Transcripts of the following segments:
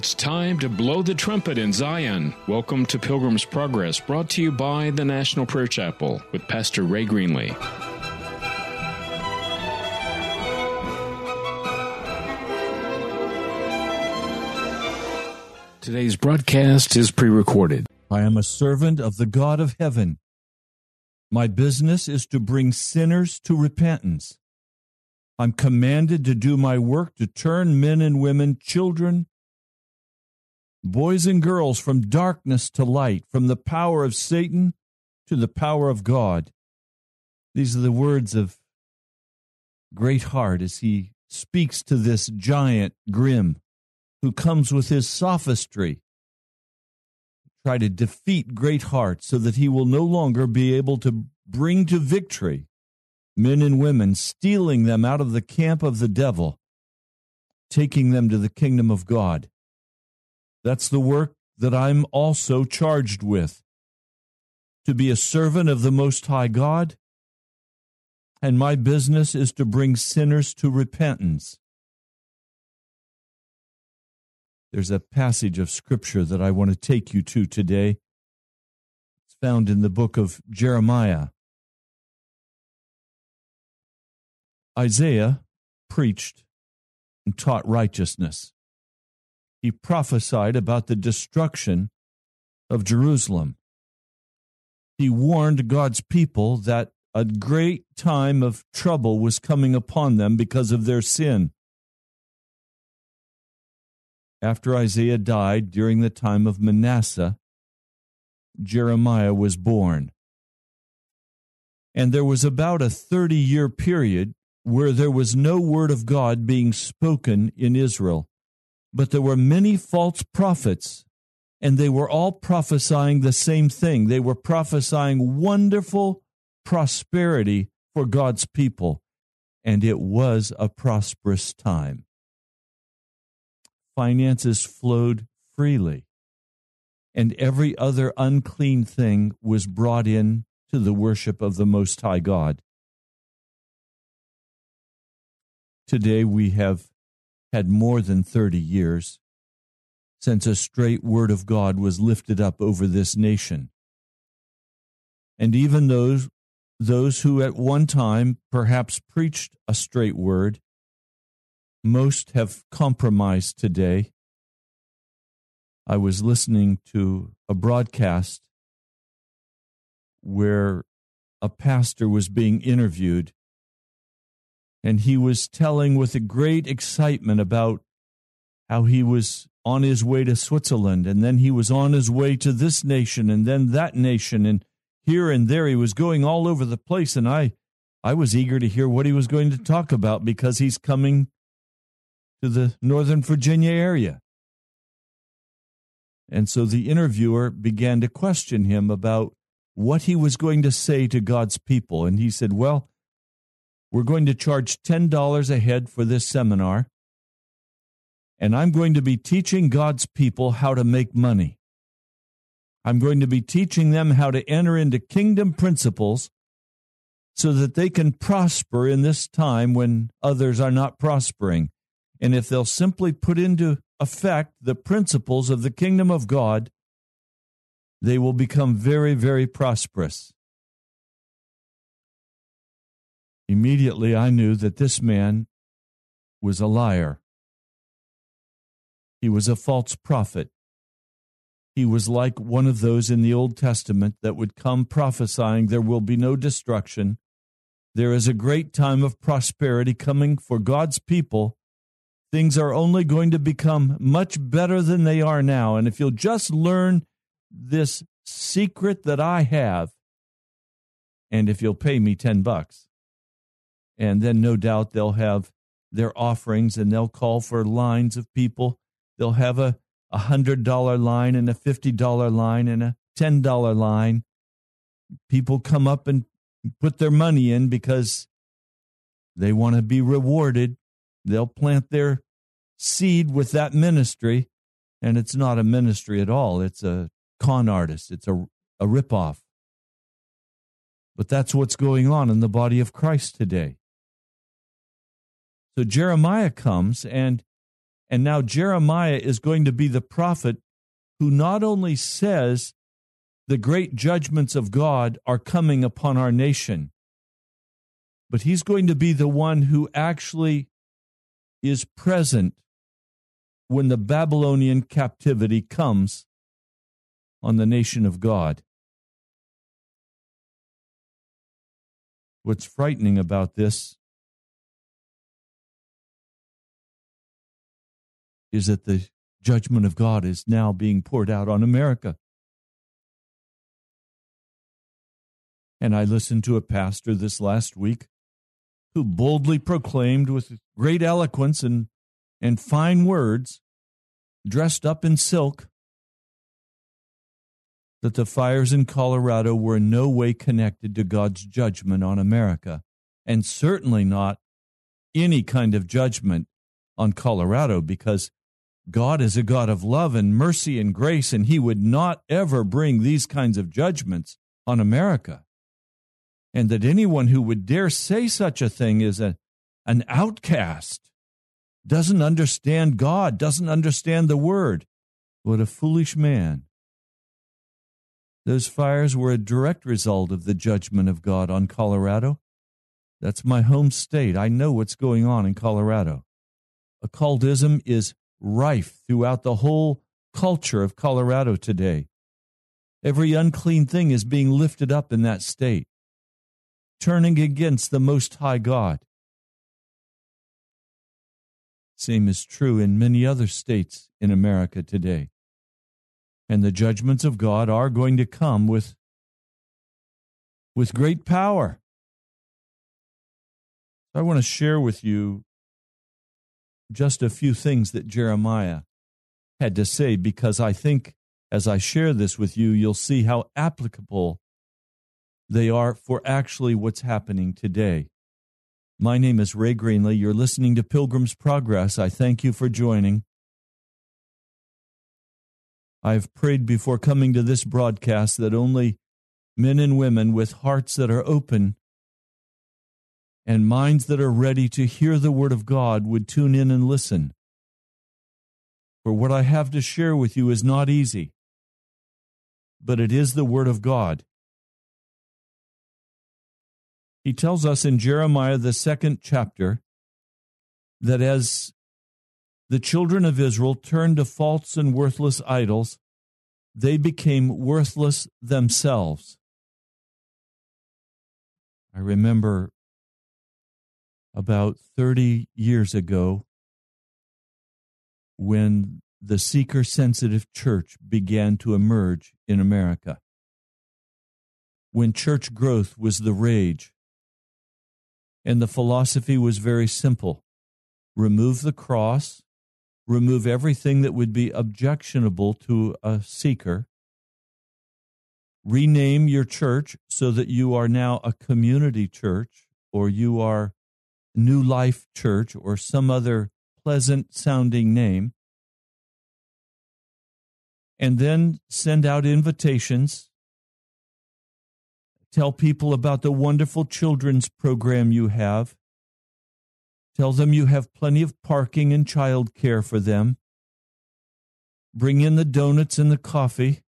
It's time to blow the trumpet in Zion. Welcome to Pilgrim's Progress, brought to you by the National Prayer Chapel with Pastor Ray Greenley. Today's broadcast is pre recorded. I am a servant of the God of heaven. My business is to bring sinners to repentance. I'm commanded to do my work to turn men and women, children, boys and girls from darkness to light, from the power of Satan to the power of God. These are the words of Greatheart as he speaks to this giant Grim who comes with his sophistry. Try to defeat Greatheart so that he will no longer be able to bring to victory men and women, stealing them out of the camp of the devil, taking them to the kingdom of God. That's the work that I'm also charged with to be a servant of the Most High God, and my business is to bring sinners to repentance. There's a passage of Scripture that I want to take you to today. It's found in the book of Jeremiah. Isaiah preached and taught righteousness he prophesied about the destruction of Jerusalem. He warned God's people that a great time of trouble was coming upon them because of their sin. After Isaiah died during the time of Manasseh, Jeremiah was born. And there was about a 30 year period where there was no word of God being spoken in Israel. But there were many false prophets, and they were all prophesying the same thing. They were prophesying wonderful prosperity for God's people, and it was a prosperous time. Finances flowed freely, and every other unclean thing was brought in to the worship of the Most High God. Today we have had more than 30 years since a straight word of God was lifted up over this nation. And even those, those who at one time perhaps preached a straight word, most have compromised today. I was listening to a broadcast where a pastor was being interviewed and he was telling with a great excitement about how he was on his way to Switzerland, and then he was on his way to this nation, and then that nation, and here and there. He was going all over the place, and I, I was eager to hear what he was going to talk about because he's coming to the Northern Virginia area. And so the interviewer began to question him about what he was going to say to God's people. And he said, Well, we're going to charge $10 a head for this seminar. And I'm going to be teaching God's people how to make money. I'm going to be teaching them how to enter into kingdom principles so that they can prosper in this time when others are not prospering. And if they'll simply put into effect the principles of the kingdom of God, they will become very, very prosperous. Immediately I knew that this man was a liar. He was a false prophet. He was like one of those in the Old Testament that would come prophesying there will be no destruction. There is a great time of prosperity coming for God's people. Things are only going to become much better than they are now. And if you'll just learn this secret that I have, and if you'll pay me 10 bucks, and then no doubt they'll have their offerings and they'll call for lines of people. They'll have a a hundred dollar line and a fifty dollar line and a ten dollar line. People come up and put their money in because they want to be rewarded. They'll plant their seed with that ministry, and it's not a ministry at all. It's a con artist. It's a a ripoff. But that's what's going on in the body of Christ today. So Jeremiah comes and And now Jeremiah is going to be the prophet who not only says the great judgments of God are coming upon our nation, but he's going to be the one who actually is present when the Babylonian captivity comes on the nation of God. What's frightening about this is that the judgment of God is now being poured out on America. And I listened to a pastor this last week who boldly proclaimed with great eloquence and, and fine words, dressed up in silk, that the fires in Colorado were in no way connected to God's judgment on America, and certainly not any kind of judgment on Colorado because God is a God of love and mercy and grace, and He would not ever bring these kinds of judgments on America. And that anyone who would dare say such a thing is a, an outcast, doesn't understand God, doesn't understand the Word. What a foolish man. Those fires were a direct result of the judgment of God on Colorado. That's my home state. I know what's going on in Colorado. Occultism is rife throughout the whole culture of Colorado today. Every unclean thing is being lifted up in that state, turning against the Most High God. Same is true in many other states in America today. And the judgments of God are going to come with, with great power. I want to share with you just a few things that Jeremiah had to say because I think as I share this with you, you'll see how applicable they are for actually what's happening today. My name is Ray Greenley. You're listening to Pilgrim's Progress. I thank you for joining. I've prayed before coming to this broadcast that only men and women with hearts that are open and minds that are ready to hear the Word of God would tune in and listen. For what I have to share with you is not easy, but it is the Word of God. He tells us in Jeremiah, the second chapter, that as the children of Israel turned to false and worthless idols, they became worthless themselves. I remember about 30 years ago when the seeker sensitive church began to emerge in America. When church growth was the rage. And the philosophy was very simple remove the cross, remove everything that would be objectionable to a seeker, rename your church so that you are now a community church or you are New Life Church or some other pleasant sounding name, and then send out invitations. Tell people about the wonderful children's program you have. Tell them you have plenty of parking and child care for them. Bring in the donuts and the coffee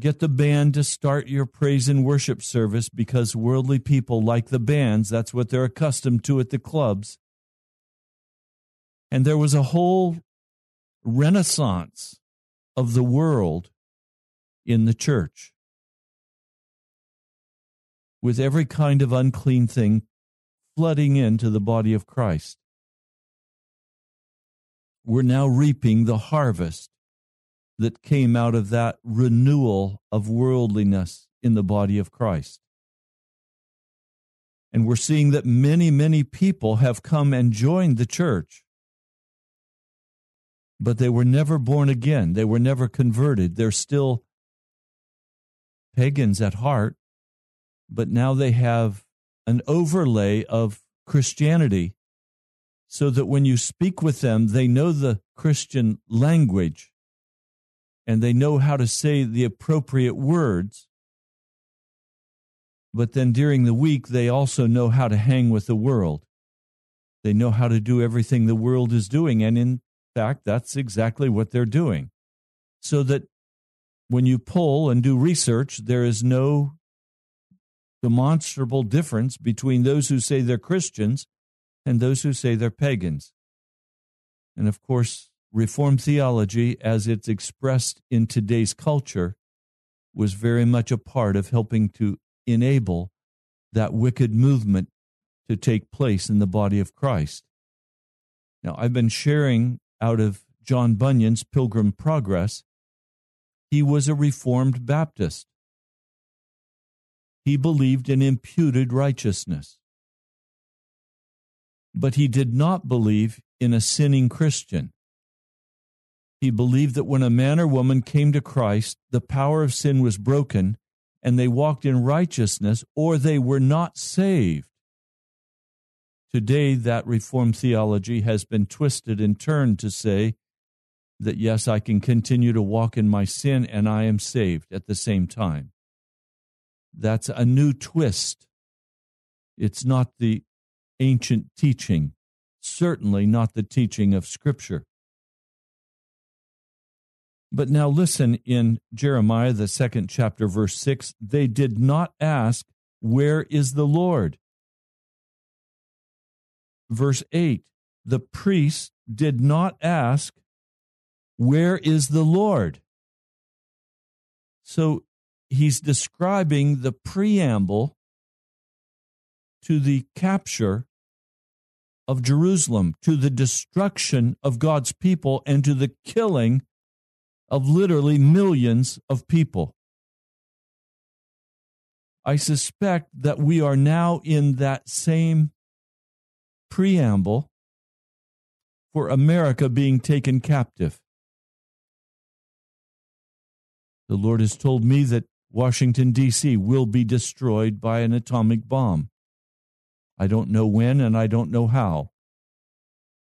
get the band to start your praise and worship service because worldly people like the bands. That's what they're accustomed to at the clubs. And there was a whole renaissance of the world in the church with every kind of unclean thing flooding into the body of Christ. We're now reaping the harvest that came out of that renewal of worldliness in the body of Christ. And we're seeing that many, many people have come and joined the church, but they were never born again. They were never converted. They're still pagans at heart, but now they have an overlay of Christianity so that when you speak with them, they know the Christian language and they know how to say the appropriate words. But then during the week, they also know how to hang with the world. They know how to do everything the world is doing. And in fact, that's exactly what they're doing. So that when you pull and do research, there is no demonstrable difference between those who say they're Christians and those who say they're pagans. And of course, Reformed theology, as it's expressed in today's culture, was very much a part of helping to enable that wicked movement to take place in the body of Christ. Now, I've been sharing out of John Bunyan's Pilgrim Progress. He was a Reformed Baptist. He believed in imputed righteousness. But he did not believe in a sinning Christian. He believed that when a man or woman came to Christ, the power of sin was broken and they walked in righteousness, or they were not saved. Today, that Reformed theology has been twisted and turned to say that yes, I can continue to walk in my sin and I am saved at the same time. That's a new twist. It's not the ancient teaching, certainly not the teaching of Scripture. But now listen in Jeremiah, the second chapter, verse 6 they did not ask, Where is the Lord? Verse 8 the priests did not ask, Where is the Lord? So he's describing the preamble to the capture of Jerusalem, to the destruction of God's people, and to the killing of literally millions of people. I suspect that we are now in that same preamble for America being taken captive. The Lord has told me that Washington, D.C. will be destroyed by an atomic bomb. I don't know when and I don't know how.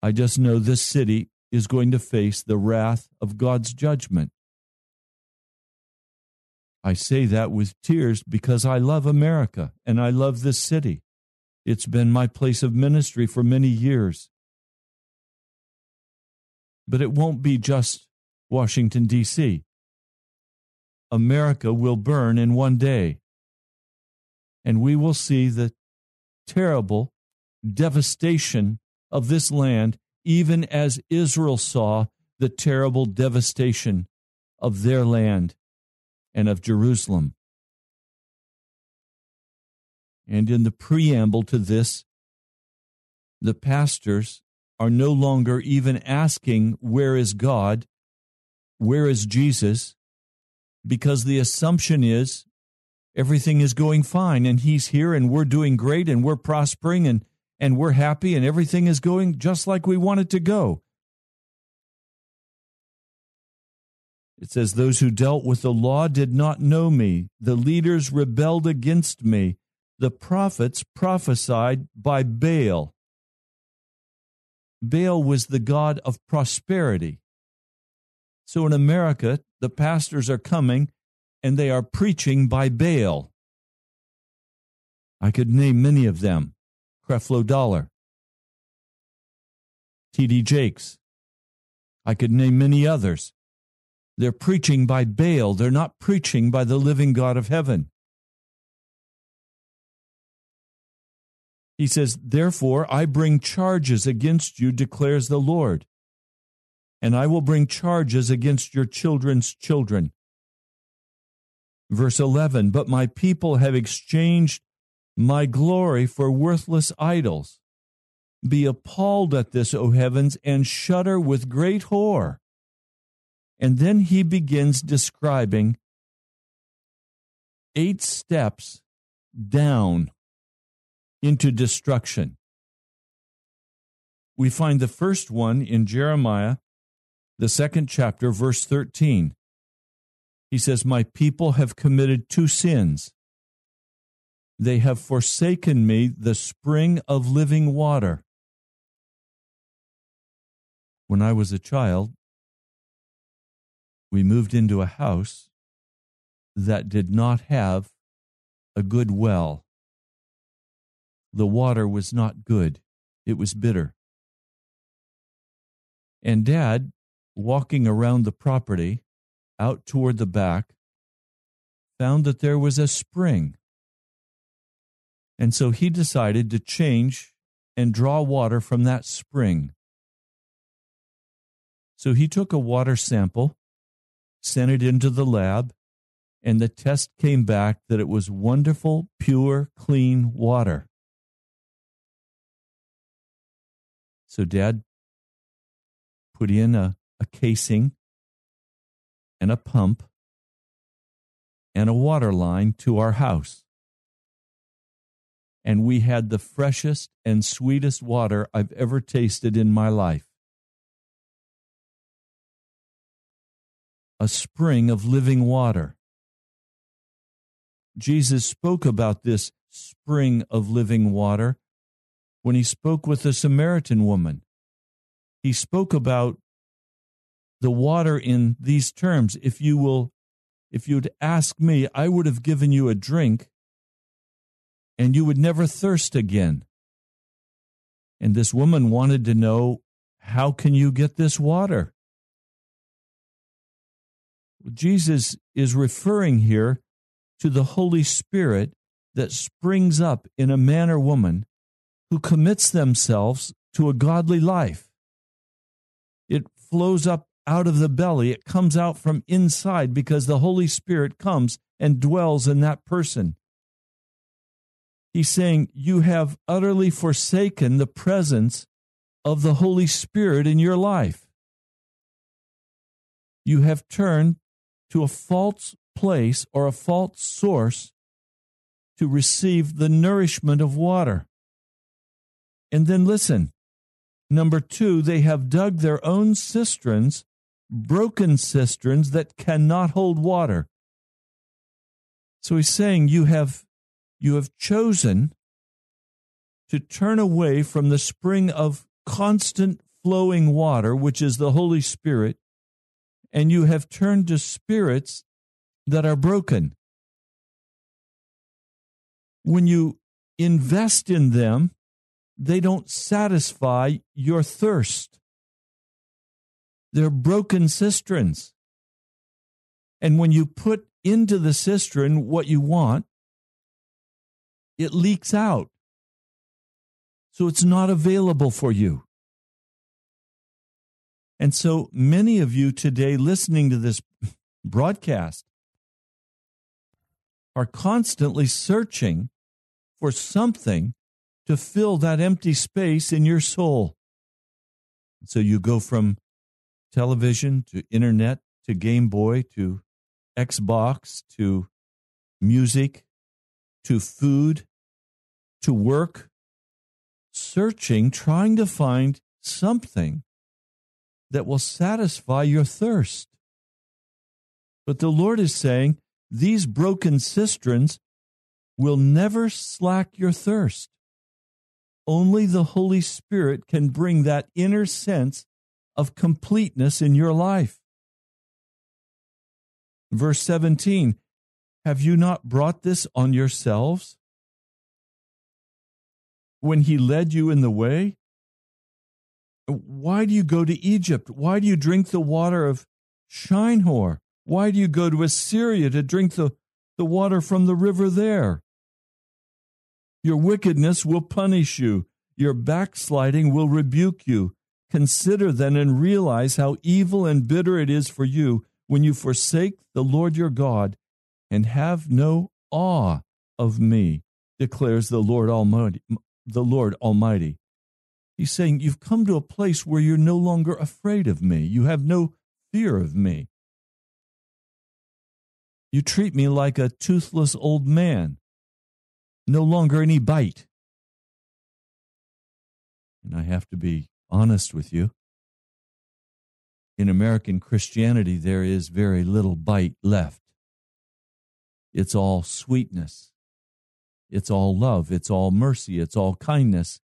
I just know this city is going to face the wrath of God's judgment. I say that with tears because I love America and I love this city. It's been my place of ministry for many years. But it won't be just Washington, D.C. America will burn in one day, and we will see the terrible devastation of this land even as Israel saw the terrible devastation of their land and of Jerusalem. And in the preamble to this, the pastors are no longer even asking, Where is God? Where is Jesus? Because the assumption is everything is going fine and He's here and we're doing great and we're prospering and and we're happy and everything is going just like we want it to go. It says, Those who dealt with the law did not know me. The leaders rebelled against me. The prophets prophesied by Baal. Baal was the god of prosperity. So in America, the pastors are coming and they are preaching by Baal. I could name many of them. Creflo Dollar, T.D. Jakes. I could name many others. They're preaching by Baal. They're not preaching by the living God of heaven. He says, Therefore, I bring charges against you, declares the Lord, and I will bring charges against your children's children. Verse 11 But my people have exchanged my glory for worthless idols. Be appalled at this, O heavens, and shudder with great horror. And then he begins describing eight steps down into destruction. We find the first one in Jeremiah, the second chapter, verse 13. He says, My people have committed two sins. They have forsaken me, the spring of living water. When I was a child, we moved into a house that did not have a good well. The water was not good. It was bitter. And dad, walking around the property out toward the back, found that there was a spring. And so he decided to change and draw water from that spring. So he took a water sample, sent it into the lab, and the test came back that it was wonderful, pure, clean water. So dad put in a, a casing and a pump and a water line to our house. And we had the freshest and sweetest water I've ever tasted in my life. A spring of living water. Jesus spoke about this spring of living water when he spoke with the Samaritan woman. He spoke about the water in these terms if you will if you'd ask me i would have given you a drink and you would never thirst again. And this woman wanted to know how can you get this water? Jesus is referring here to the holy spirit that springs up in a man or woman who commits themselves to a godly life. It flows up out of the belly, it comes out from inside because the Holy Spirit comes and dwells in that person. He's saying, You have utterly forsaken the presence of the Holy Spirit in your life. You have turned to a false place or a false source to receive the nourishment of water. And then listen. Number two, they have dug their own cisterns broken cisterns that cannot hold water. So he's saying you have you have chosen to turn away from the spring of constant flowing water, which is the Holy Spirit, and you have turned to spirits that are broken. When you invest in them, they don't satisfy your thirst. They're broken cisterns. And when you put into the cistern what you want, it leaks out. So it's not available for you. And so many of you today listening to this broadcast are constantly searching for something to fill that empty space in your soul. So you go from television to internet to Game Boy to Xbox to music to food to work, searching, trying to find something that will satisfy your thirst. But the Lord is saying these broken cisterns will never slack your thirst. Only the Holy Spirit can bring that inner sense of completeness in your life. Verse 17 Have you not brought this on yourselves? When he led you in the way? Why do you go to Egypt? Why do you drink the water of Shinar? Why do you go to Assyria to drink the, the water from the river there? Your wickedness will punish you. Your backsliding will rebuke you. Consider then and realize how evil and bitter it is for you when you forsake the Lord your God and have no awe of me, declares the Lord Almighty. The Lord Almighty. He's saying, You've come to a place where you're no longer afraid of me. You have no fear of me. You treat me like a toothless old man, no longer any bite. And I have to be honest with you. In American Christianity, there is very little bite left. It's all sweetness. It's all love. It's all mercy. It's all kindness.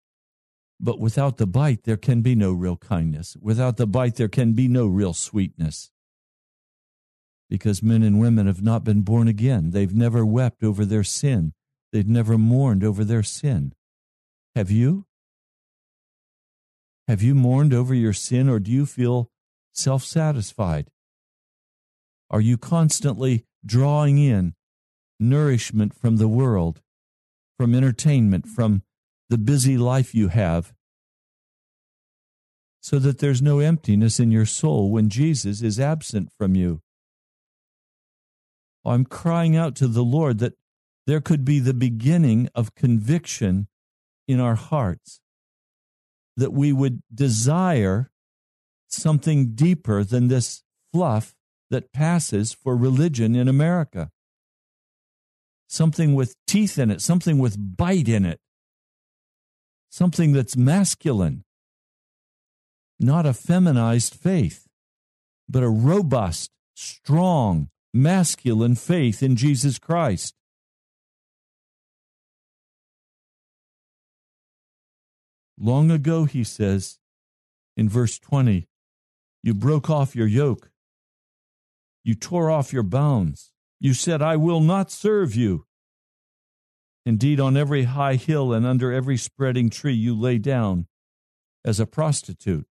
But without the bite, there can be no real kindness. Without the bite, there can be no real sweetness. Because men and women have not been born again. They've never wept over their sin. They've never mourned over their sin. Have you? Have you mourned over your sin or do you feel self satisfied? Are you constantly drawing in nourishment from the world, from entertainment, from the busy life you have, so that there's no emptiness in your soul when Jesus is absent from you? I'm crying out to the Lord that there could be the beginning of conviction in our hearts, that we would desire something deeper than this fluff that passes for religion in America. Something with teeth in it, something with bite in it, something that's masculine, not a feminized faith, but a robust, strong, masculine faith in Jesus Christ. Long ago, he says in verse 20, you broke off your yoke. You tore off your bounds. You said, I will not serve you. Indeed, on every high hill and under every spreading tree, you lay down as a prostitute.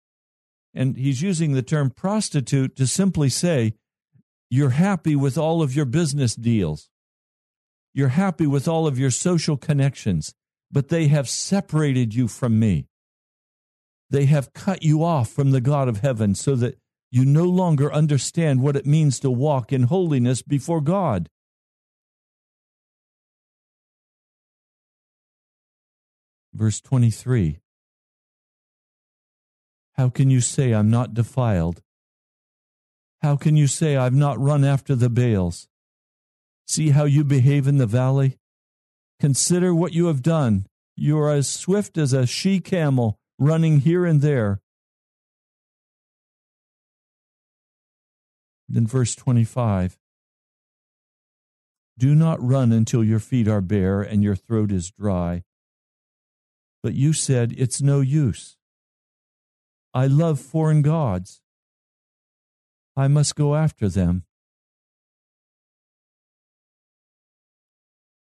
And he's using the term prostitute to simply say, you're happy with all of your business deals. You're happy with all of your social connections, but they have separated you from me. They have cut you off from the God of heaven so that you no longer understand what it means to walk in holiness before God. Verse 23 How can you say I'm not defiled? How can you say, I've not run after the Baals? See how you behave in the valley? Consider what you have done. You are as swift as a she camel running here and there. Then, verse 25 Do not run until your feet are bare and your throat is dry. But you said, It's no use. I love foreign gods. I must go after them.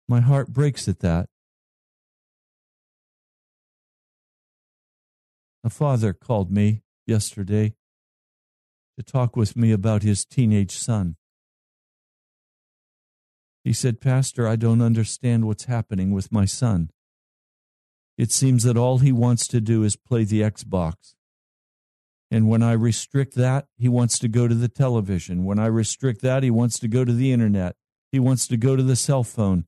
My heart breaks at that. A father called me yesterday to talk with me about his teenage son. He said, Pastor, I don't understand what's happening with my son. It seems that all he wants to do is play the Xbox. And when I restrict that, he wants to go to the television. When I restrict that, he wants to go to the internet. He wants to go to the cell phone.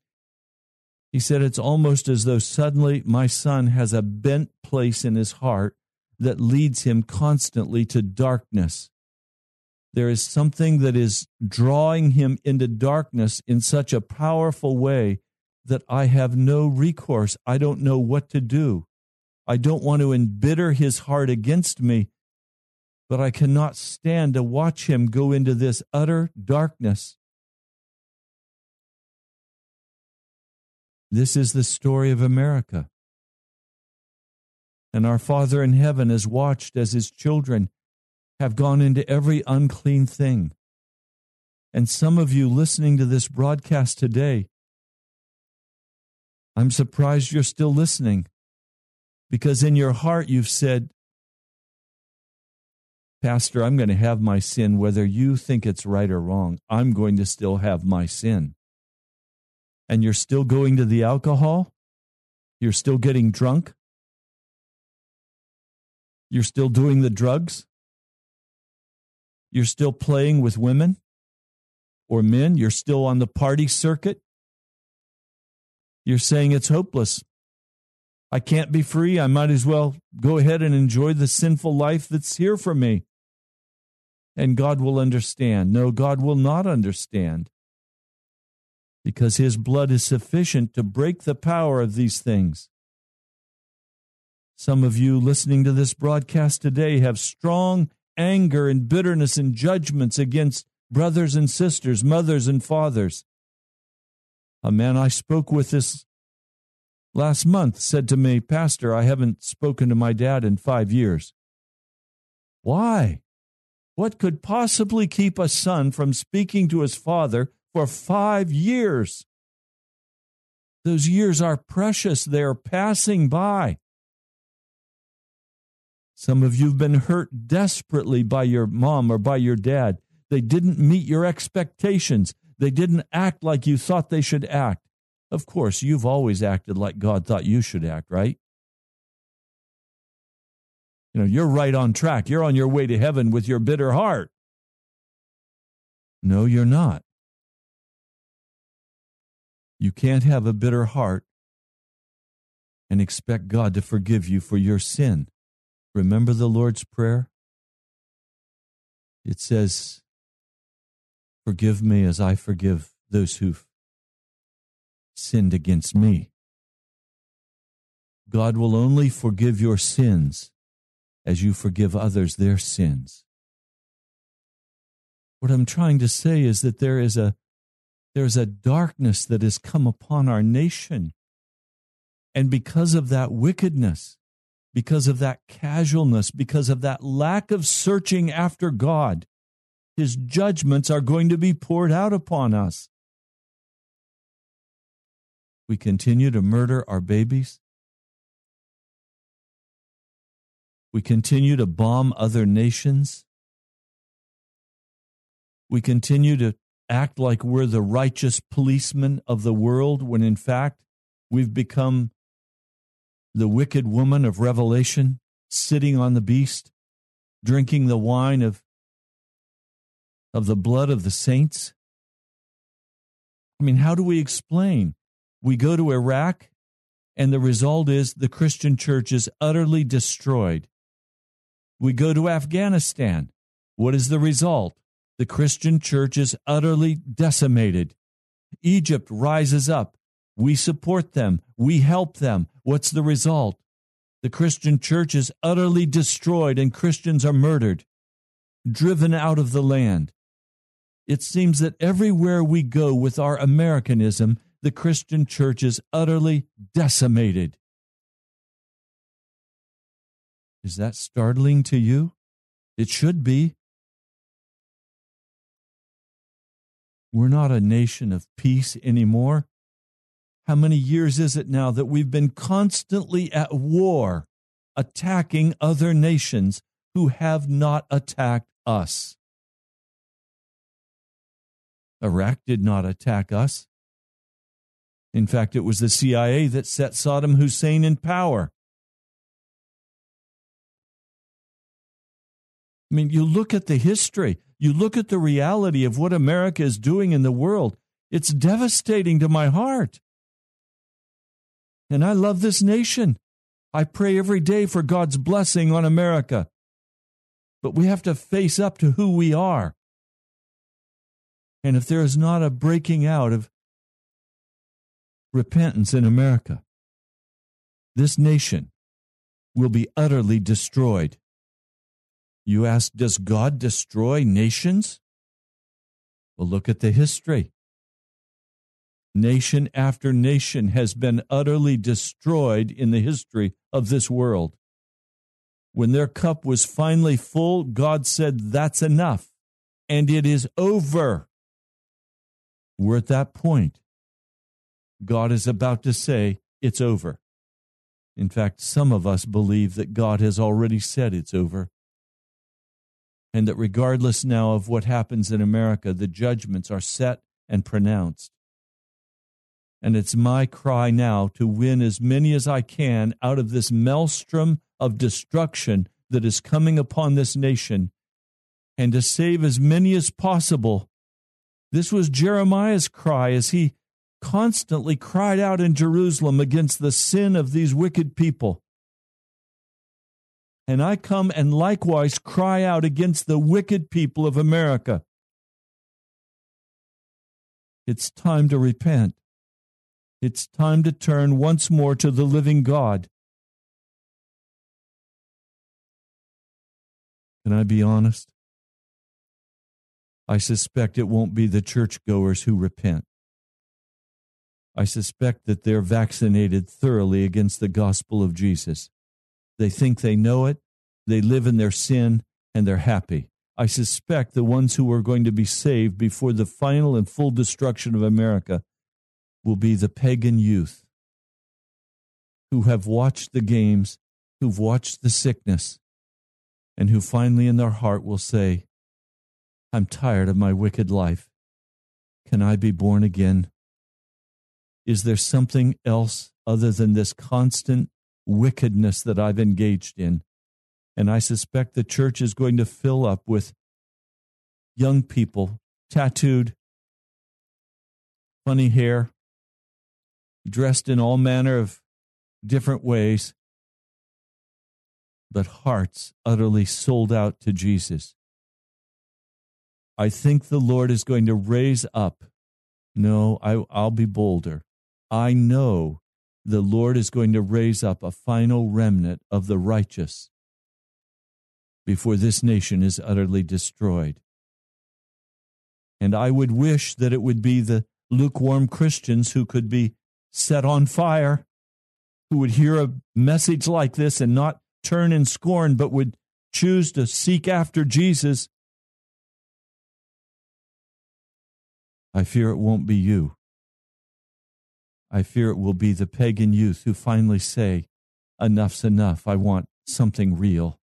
He said it's almost as though suddenly my son has a bent place in his heart that leads him constantly to darkness. There is something that is drawing him into darkness in such a powerful way that I have no recourse. I don't know what to do. I don't want to embitter his heart against me but I cannot stand to watch him go into this utter darkness. This is the story of America. And our Father in heaven has watched as his children have gone into every unclean thing. And some of you listening to this broadcast today, I'm surprised you're still listening because in your heart you've said, Pastor, I'm going to have my sin whether you think it's right or wrong. I'm going to still have my sin. And you're still going to the alcohol? You're still getting drunk? You're still doing the drugs? You're still playing with women or men? You're still on the party circuit? You're saying it's hopeless. I can't be free. I might as well go ahead and enjoy the sinful life that's here for me and God will understand. No, God will not understand because his blood is sufficient to break the power of these things. Some of you listening to this broadcast today have strong anger and bitterness and judgments against brothers and sisters, mothers and fathers. A man I spoke with this last month said to me, Pastor, I haven't spoken to my dad in five years. Why? What could possibly keep a son from speaking to his father for five years? Those years are precious, they are passing by. Some of you have been hurt desperately by your mom or by your dad. They didn't meet your expectations. They didn't act like you thought they should act. Of course, you've always acted like God thought you should act, right? You know, you're right on track. You're on your way to heaven with your bitter heart. No, you're not. You can't have a bitter heart and expect God to forgive you for your sin. Remember the Lord's Prayer? It says, Forgive me as I forgive those who've sinned against me. God will only forgive your sins as you forgive others their sins. What I'm trying to say is that there is a there's a darkness that has come upon our nation. And because of that wickedness, because of that casualness, because of that lack of searching after God, his judgments are going to be poured out upon us. We continue to murder our babies. We continue to bomb other nations. We continue to act like we're the righteous policemen of the world when in fact we've become the wicked woman of Revelation, sitting on the beast, drinking the wine of, of the blood of the saints? I mean, how do we explain? We go to Iraq, and the result is the Christian church is utterly destroyed. We go to Afghanistan. What is the result? The Christian church is utterly decimated. Egypt rises up. We support them. We help them. What's the result? The Christian church is utterly destroyed and Christians are murdered, driven out of the land. It seems that everywhere we go with our Americanism, the Christian church is utterly decimated. Is that startling to you? It should be. We're not a nation of peace anymore. How many years is it now that we've been constantly at war, attacking other nations who have not attacked us? Iraq did not attack us. In fact, it was the CIA that set Saddam Hussein in power. I mean, you look at the history, you look at the reality of what America is doing in the world. It's devastating to my heart. And I love this nation. I pray every day for God's blessing on America. But we have to face up to who we are. And if there is not a breaking out of repentance in America, this nation will be utterly destroyed. You ask, does God destroy nations? Well, look at the history. Nation after nation has been utterly destroyed in the history of this world. When their cup was finally full, God said, That's enough, and it is over. We're at that point. God is about to say, It's over. In fact, some of us believe that God has already said it's over. And that regardless now of what happens in America, the judgments are set and pronounced. And it's my cry now to win as many as I can out of this maelstrom of destruction that is coming upon this nation and to save as many as possible. This was Jeremiah's cry as he constantly cried out in Jerusalem against the sin of these wicked people. And I come and likewise cry out against the wicked people of America. It's time to repent. It's time to turn once more to the living God. Can I be honest? I suspect it won't be the churchgoers who repent. I suspect that they're vaccinated thoroughly against the gospel of Jesus. They think they know it, they live in their sin, and they're happy. I suspect the ones who are going to be saved before the final and full destruction of America will be the pagan youth who have watched the games, who've watched the sickness, and who finally in their heart will say, I'm tired of my wicked life. Can I be born again? Is there something else other than this constant wickedness that I've engaged in? And I suspect the church is going to fill up with young people, tattooed, funny hair, dressed in all manner of different ways, but hearts utterly sold out to Jesus. I think the Lord is going to raise up. No, I, will be bolder. I know the Lord is going to raise up a final remnant of the righteous before this nation is utterly destroyed. And I would wish that it would be the lukewarm Christians who could be set on fire, who would hear a message like this and not turn in scorn, but would choose to seek after Jesus. I fear it won't be you. I fear it will be the pagan youth who finally say, Enough's enough. I want something real.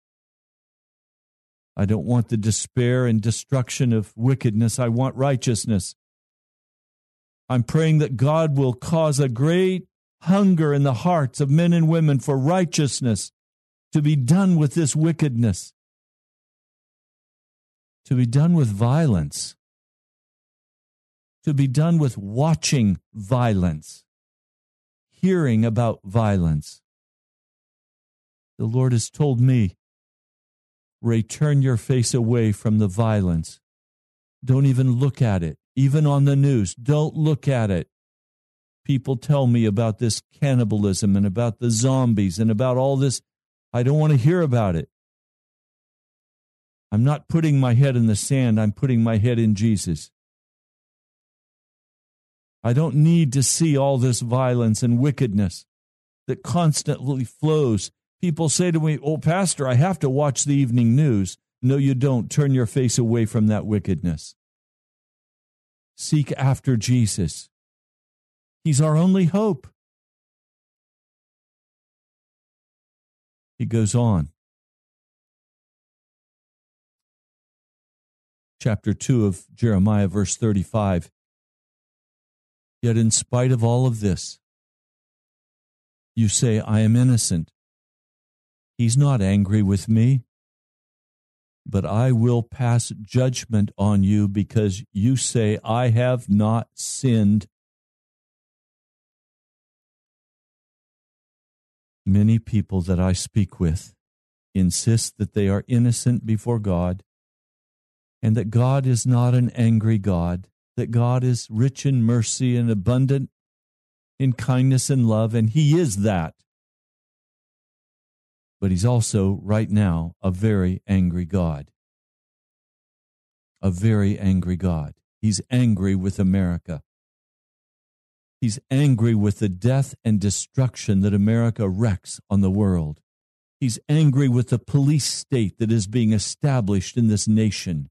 I don't want the despair and destruction of wickedness. I want righteousness. I'm praying that God will cause a great hunger in the hearts of men and women for righteousness to be done with this wickedness, to be done with violence, to be done with watching violence, hearing about violence. The Lord has told me Ray, turn your face away from the violence. Don't even look at it, even on the news. Don't look at it. People tell me about this cannibalism and about the zombies and about all this. I don't want to hear about it. I'm not putting my head in the sand, I'm putting my head in Jesus. I don't need to see all this violence and wickedness that constantly flows People say to me, Oh, Pastor, I have to watch the evening news. No, you don't. Turn your face away from that wickedness. Seek after Jesus. He's our only hope. He goes on. Chapter 2 of Jeremiah, verse 35. Yet, in spite of all of this, you say, I am innocent. He's not angry with me. But I will pass judgment on you because you say, I have not sinned. Many people that I speak with insist that they are innocent before God and that God is not an angry God, that God is rich in mercy and abundant in kindness and love, and He is that but he's also, right now, a very angry God. A very angry God. He's angry with America. He's angry with the death and destruction that America wrecks on the world. He's angry with the police state that is being established in this nation.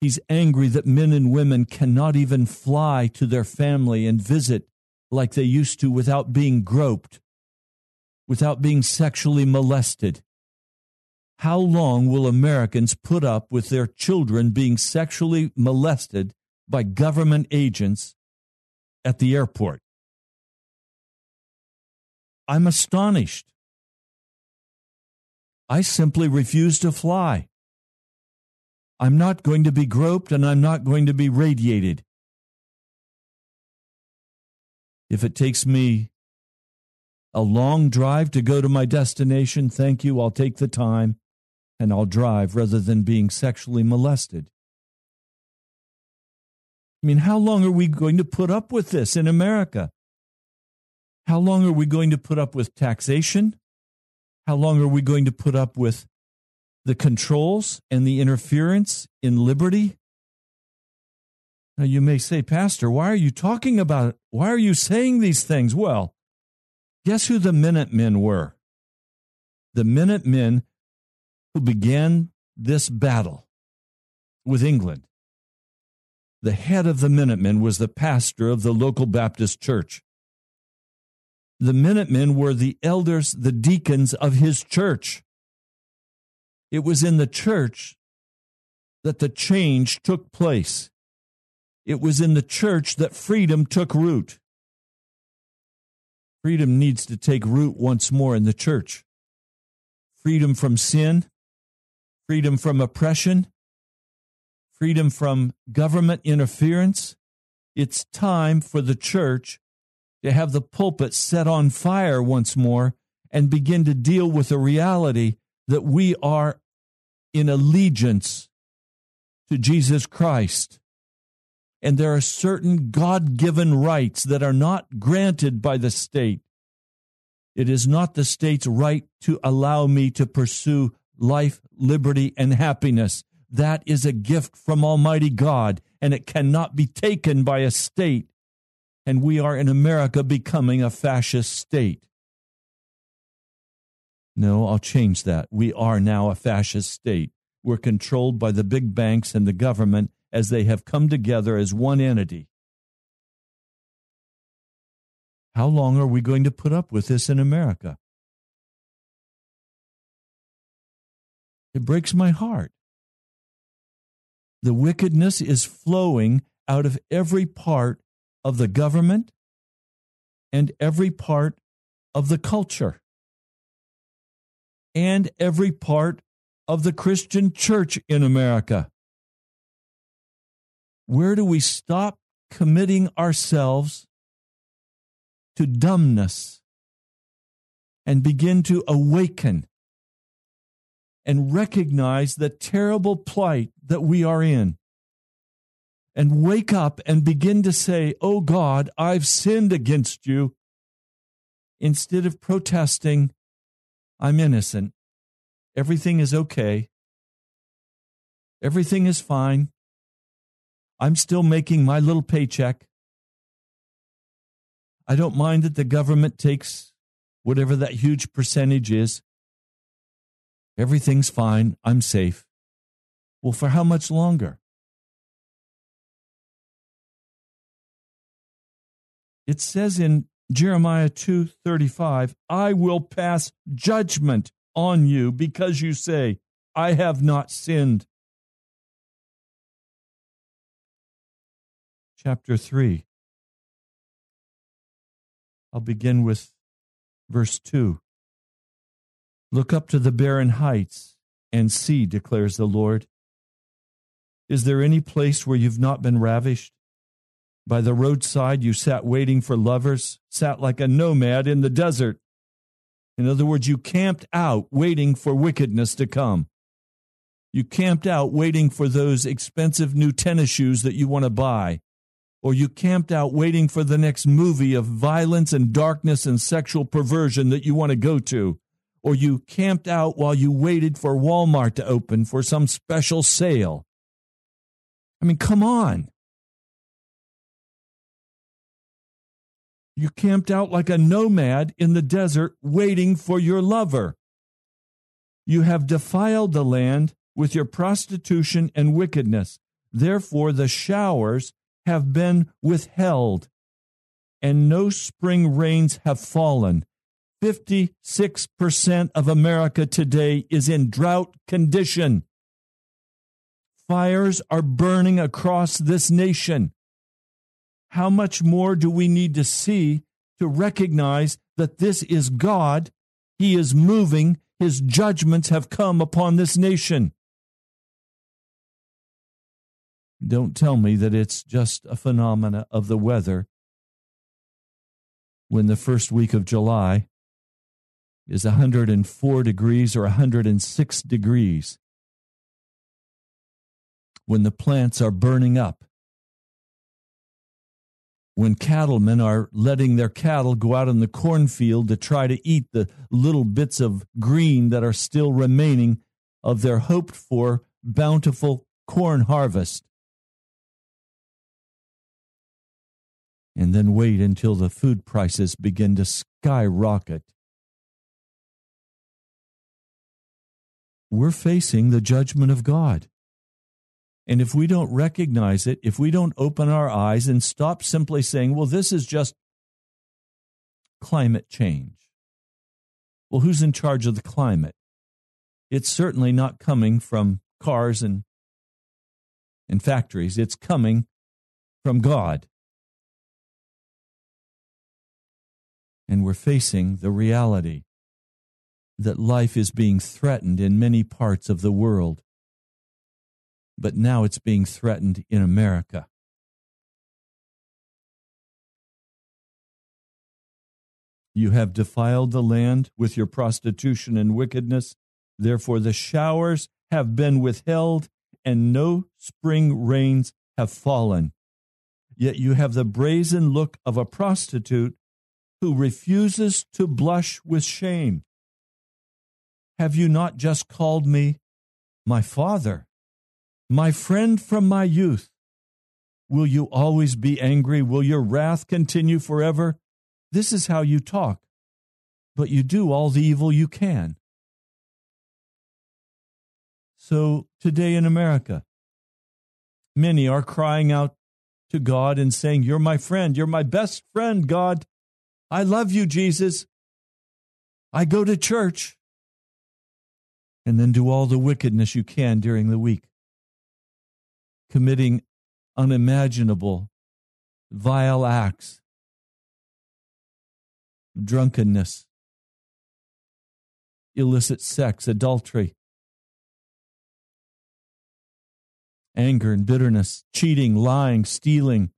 He's angry that men and women cannot even fly to their family and visit like they used to without being groped without being sexually molested. How long will Americans put up with their children being sexually molested by government agents at the airport? I'm astonished. I simply refuse to fly. I'm not going to be groped and I'm not going to be radiated. If it takes me a long drive to go to my destination, thank you, I'll take the time and I'll drive rather than being sexually molested. I mean, how long are we going to put up with this in America? How long are we going to put up with taxation? How long are we going to put up with the controls and the interference in liberty? Now, you may say, Pastor, why are you talking about it? Why are you saying these things? Well, Guess who the Minutemen were? The Minutemen who began this battle with England. The head of the Minutemen was the pastor of the local Baptist church. The Minutemen were the elders, the deacons of his church. It was in the church that the change took place. It was in the church that freedom took root. Freedom needs to take root once more in the church. Freedom from sin, freedom from oppression, freedom from government interference. It's time for the church to have the pulpit set on fire once more and begin to deal with the reality that we are in allegiance to Jesus Christ. And there are certain God given rights that are not granted by the state. It is not the state's right to allow me to pursue life, liberty, and happiness. That is a gift from Almighty God, and it cannot be taken by a state. And we are in America becoming a fascist state. No, I'll change that. We are now a fascist state. We're controlled by the big banks and the government as they have come together as one entity. How long are we going to put up with this in America? It breaks my heart. The wickedness is flowing out of every part of the government and every part of the culture and every part of the Christian church in America. Where do we stop committing ourselves to dumbness and begin to awaken and recognize the terrible plight that we are in? And wake up and begin to say, Oh God, I've sinned against you, instead of protesting I'm innocent. Everything is okay. Everything is fine. I'm still making my little paycheck. I don't mind that the government takes whatever that huge percentage is. Everything's fine. I'm safe. Well, for how much longer? It says in Jeremiah 2:35, I will pass judgment on you because you say, I have not sinned. Chapter 3. I'll begin with verse 2. Look up to the barren heights and see, declares the Lord. Is there any place where you've not been ravished? By the roadside, you sat waiting for lovers, sat like a nomad in the desert. In other words, you camped out waiting for wickedness to come. You camped out waiting for those expensive new tennis shoes that you want to buy. Or you camped out waiting for the next movie of violence and darkness and sexual perversion that you want to go to. Or you camped out while you waited for Walmart to open for some special sale. I mean, come on. You camped out like a nomad in the desert waiting for your lover. You have defiled the land with your prostitution and wickedness. Therefore, the showers have been withheld, and no spring rains have fallen. 56% of America today is in drought condition. Fires are burning across this nation how much more do we need to see to recognize that this is God? He is moving, His judgments have come upon this nation. Don't tell me that it's just a phenomena of the weather when the first week of July is 104 degrees or 106 degrees, when the plants are burning up when cattlemen are letting their cattle go out in the cornfield to try to eat the little bits of green that are still remaining of their hoped for bountiful corn harvest. And then wait until the food prices begin to skyrocket. We're facing the judgment of God. And if we don't recognize it, if we don't open our eyes and stop simply saying, well, this is just climate change. Well, who's in charge of the climate? It's certainly not coming from cars and, and factories, it's coming from God. And we're facing the reality that life is being threatened in many parts of the world. But now it's being threatened in America. You have defiled the land with your prostitution and wickedness. Therefore, the showers have been withheld, and no spring rains have fallen. Yet you have the brazen look of a prostitute who refuses to blush with shame. Have you not just called me my father, my friend from my youth? Will you always be angry? Will your wrath continue forever? This is how you talk, but you do all the evil you can. So today in America, many are crying out to God and saying, You're my friend. You're my best friend, God. I love you, Jesus. I go to church. And then do all the wickedness you can during the week, committing unimaginable, vile acts drunkenness, illicit sex, adultery, anger and bitterness, cheating, lying, stealing.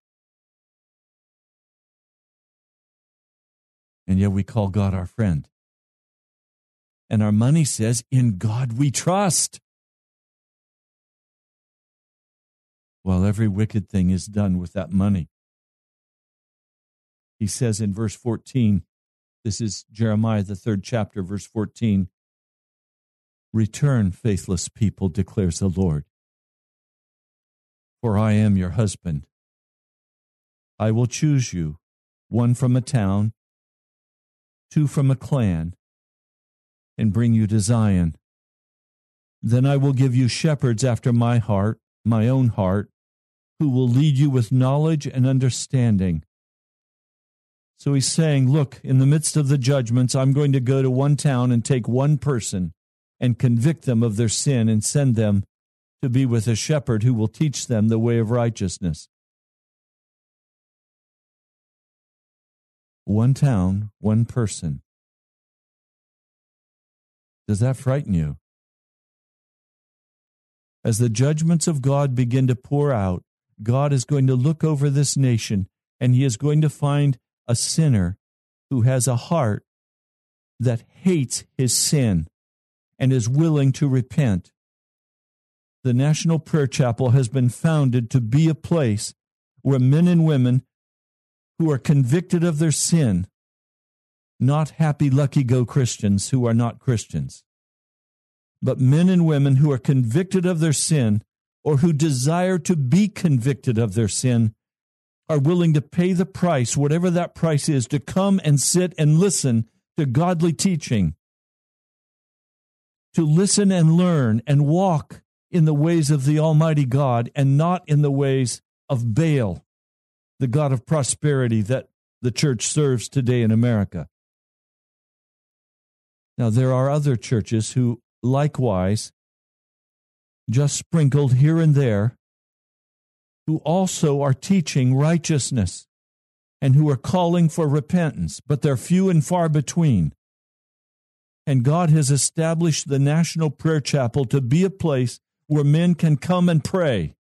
And yet we call God our friend. And our money says, In God we trust. While every wicked thing is done with that money. He says in verse 14, this is Jeremiah, the third chapter, verse 14. Return, faithless people, declares the Lord. For I am your husband. I will choose you, one from a town, two from a clan, and bring you to Zion. Then I will give you shepherds after my heart, my own heart, who will lead you with knowledge and understanding. So he's saying, Look, in the midst of the judgments, I'm going to go to one town and take one person and convict them of their sin and send them to be with a shepherd who will teach them the way of righteousness. One town, one person. Does that frighten you? As the judgments of God begin to pour out, God is going to look over this nation and he is going to find a sinner who has a heart that hates his sin and is willing to repent. The National Prayer Chapel has been founded to be a place where men and women who are convicted of their sin, not happy, lucky go Christians who are not Christians, but men and women who are convicted of their sin or who desire to be convicted of their sin are willing to pay the price, whatever that price is, to come and sit and listen to godly teaching, to listen and learn and walk in the ways of the Almighty God and not in the ways of Baal, the God of prosperity that the church serves today in America. Now, there are other churches who likewise, just sprinkled here and there, who also are teaching righteousness and who are calling for repentance, but they're few and far between. And God has established the National Prayer Chapel to be a place where men can come and pray,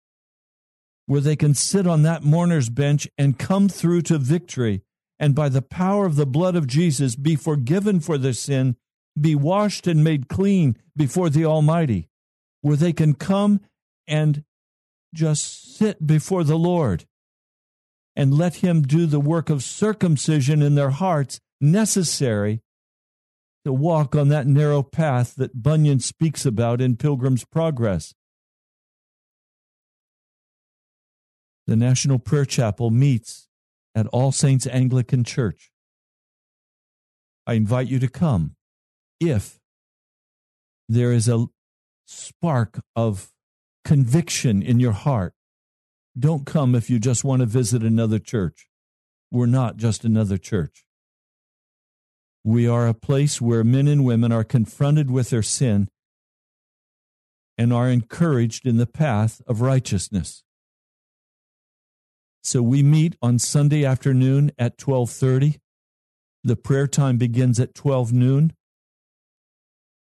where they can sit on that mourner's bench and come through to victory, and by the power of the blood of Jesus be forgiven for their sin, be washed and made clean before the Almighty, where they can come and just sit before the Lord and let Him do the work of circumcision in their hearts necessary to walk on that narrow path that Bunyan speaks about in Pilgrim's Progress. The National Prayer Chapel meets at All Saints Anglican Church. I invite you to come if there is a spark of conviction in your heart. Don't come if you just want to visit another church. We're not just another church. We are a place where men and women are confronted with their sin and are encouraged in the path of righteousness. So we meet on Sunday afternoon at 12:30. The prayer time begins at 12 noon.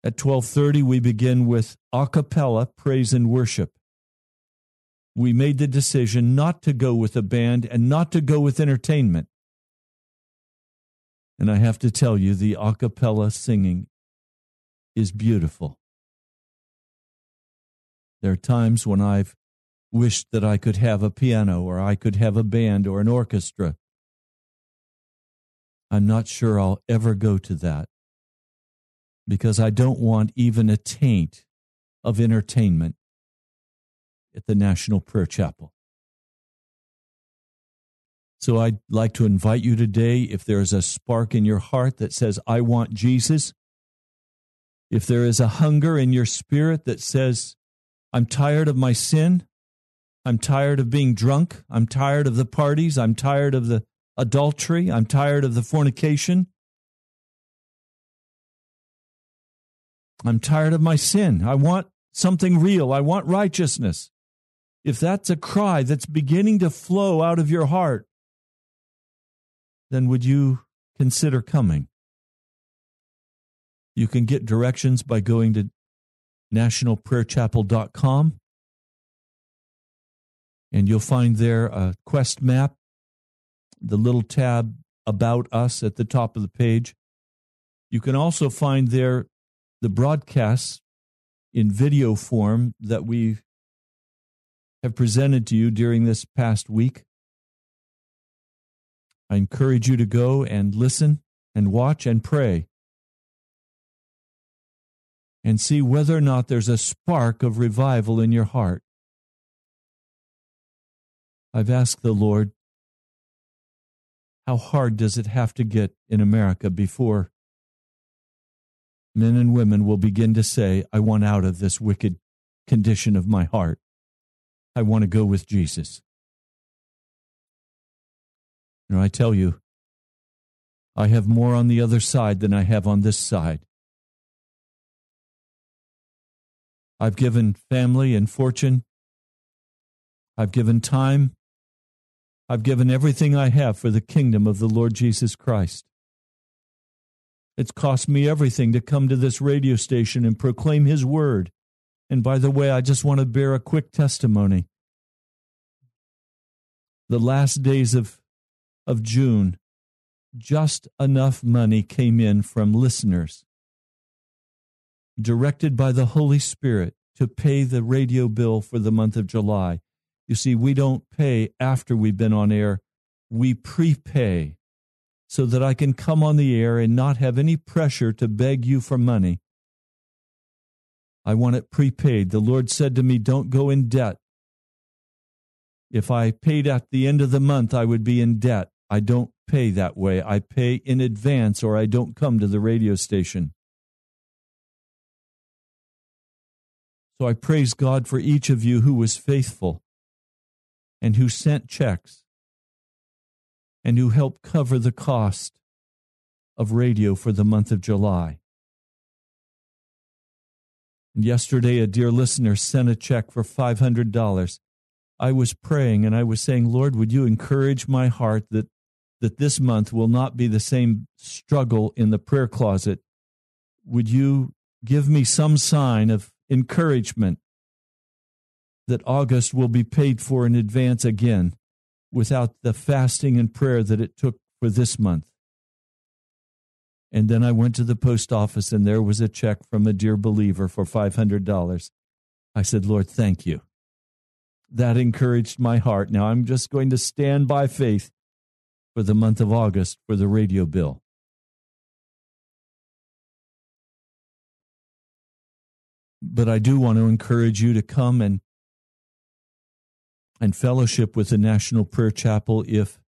At 12:30 we begin with a cappella praise and worship. We made the decision not to go with a band and not to go with entertainment. And I have to tell you the a cappella singing is beautiful. There are times when I've wished that I could have a piano or I could have a band or an orchestra. I'm not sure I'll ever go to that because I don't want even a taint of entertainment at the National Prayer Chapel. So I'd like to invite you today if there is a spark in your heart that says, I want Jesus, if there is a hunger in your spirit that says, I'm tired of my sin, I'm tired of being drunk. I'm tired of the parties. I'm tired of the adultery. I'm tired of the fornication. I'm tired of my sin. I want something real. I want righteousness. If that's a cry that's beginning to flow out of your heart, then would you consider coming? You can get directions by going to nationalprayerchapel.com and you'll find there a quest map, the little tab about us at the top of the page. You can also find there the broadcasts in video form that we have presented to you during this past week. I encourage you to go and listen and watch and pray and see whether or not there's a spark of revival in your heart. I've asked the Lord, how hard does it have to get in America before men and women will begin to say, I want out of this wicked condition of my heart? I want to go with Jesus. You know, I tell you, I have more on the other side than I have on this side. I've given family and fortune. I've given time. I've given everything I have for the kingdom of the Lord Jesus Christ. It's cost me everything to come to this radio station and proclaim His word. And by the way, I just want to bear a quick testimony. The last days of, of June, just enough money came in from listeners directed by the Holy Spirit to pay the radio bill for the month of July. You see, we don't pay after we've been on air, we prepay so that I can come on the air and not have any pressure to beg you for money. I want it prepaid. The Lord said to me, Don't go in debt. If I paid at the end of the month, I would be in debt. I don't pay that way. I pay in advance or I don't come to the radio station. So I praise God for each of you who was faithful and who sent checks and who helped cover the cost of radio for the month of July. And yesterday, a dear listener sent a check for $500. I was praying and I was saying, Lord, would you encourage my heart that, that this month will not be the same struggle in the prayer closet? Would you give me some sign of encouragement that August will be paid for in advance again without the fasting and prayer that it took for this month. And then I went to the post office and there was a check from a dear believer for $500. I said, Lord, thank you. That encouraged my heart. Now I'm just going to stand by faith for the month of August for the radio bill. But I do want to encourage you to come and and fellowship with the National Prayer Chapel if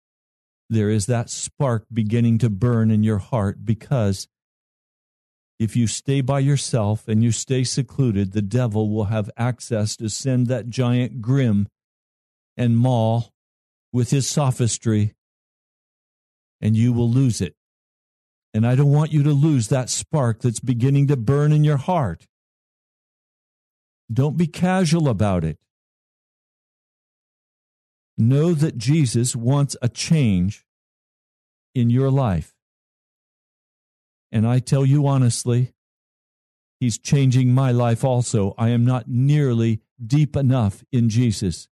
there is that spark beginning to burn in your heart because if you stay by yourself and you stay secluded, the devil will have access to send that giant grim and maul with his sophistry, and you will lose it. And I don't want you to lose that spark that's beginning to burn in your heart. Don't be casual about it. Know that Jesus wants a change in your life. And I tell you honestly, He's changing my life also. I am not nearly deep enough in Jesus.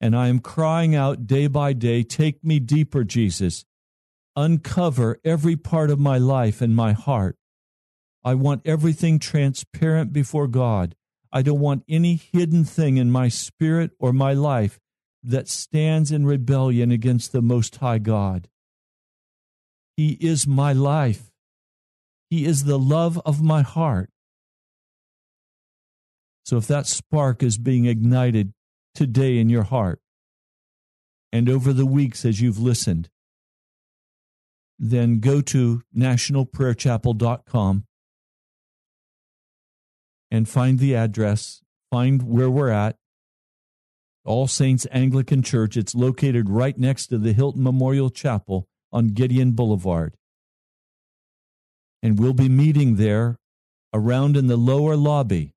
And I am crying out day by day, Take me deeper, Jesus. Uncover every part of my life and my heart. I want everything transparent before God. I don't want any hidden thing in my spirit or my life that stands in rebellion against the Most High God. He is my life. He is the love of my heart. So if that spark is being ignited today in your heart and over the weeks as you've listened, then go to nationalprayerchapel.com and find the address, find where we're at. All Saints Anglican Church. It's located right next to the Hilton Memorial Chapel on Gideon Boulevard. And we'll be meeting there around in the lower lobby.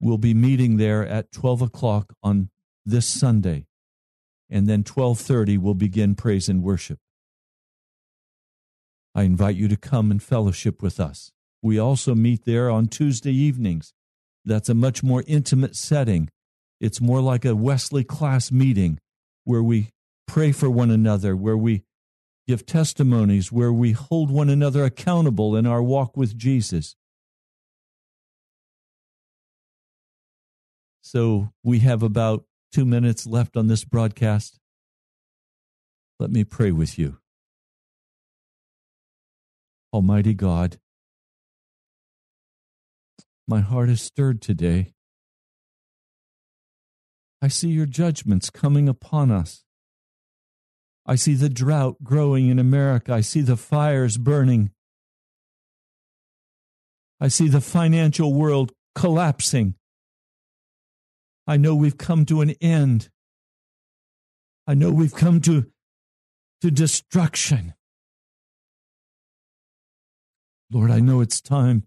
We'll be meeting there at 12 o'clock on this Sunday. And then 1230 we'll begin praise and worship. I invite you to come and fellowship with us. We also meet there on Tuesday evenings. That's a much more intimate setting. It's more like a Wesley class meeting where we pray for one another, where we give testimonies, where we hold one another accountable in our walk with Jesus. So we have about two minutes left on this broadcast. Let me pray with you. Almighty God, my heart is stirred today. I see your judgments coming upon us. I see the drought growing in America. I see the fires burning. I see the financial world collapsing. I know we've come to an end. I know we've come to, to destruction. Lord, I know it's time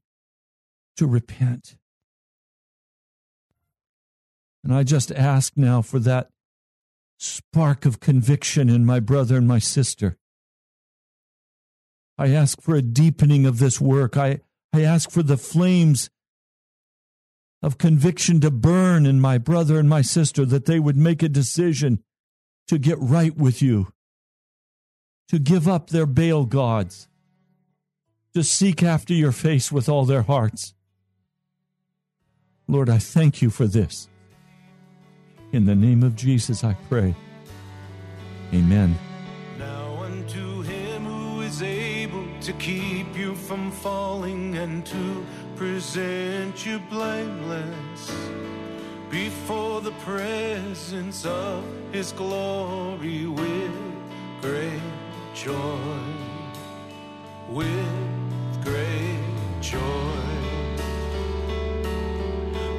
to repent. And I just ask now for that spark of conviction in my brother and my sister. I ask for a deepening of this work. I, I ask for the flames of conviction to burn in my brother and my sister that they would make a decision to get right with you, to give up their Baal gods, to seek after your face with all their hearts. Lord, I thank you for this. In the name of Jesus, I pray. Amen. Now unto him who is able to keep you from falling and to present you blameless before the presence of his glory with great joy. With great joy.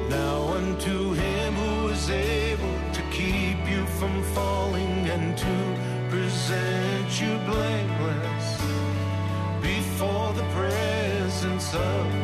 Now unto him who is able from falling and to present you blameless before the presence of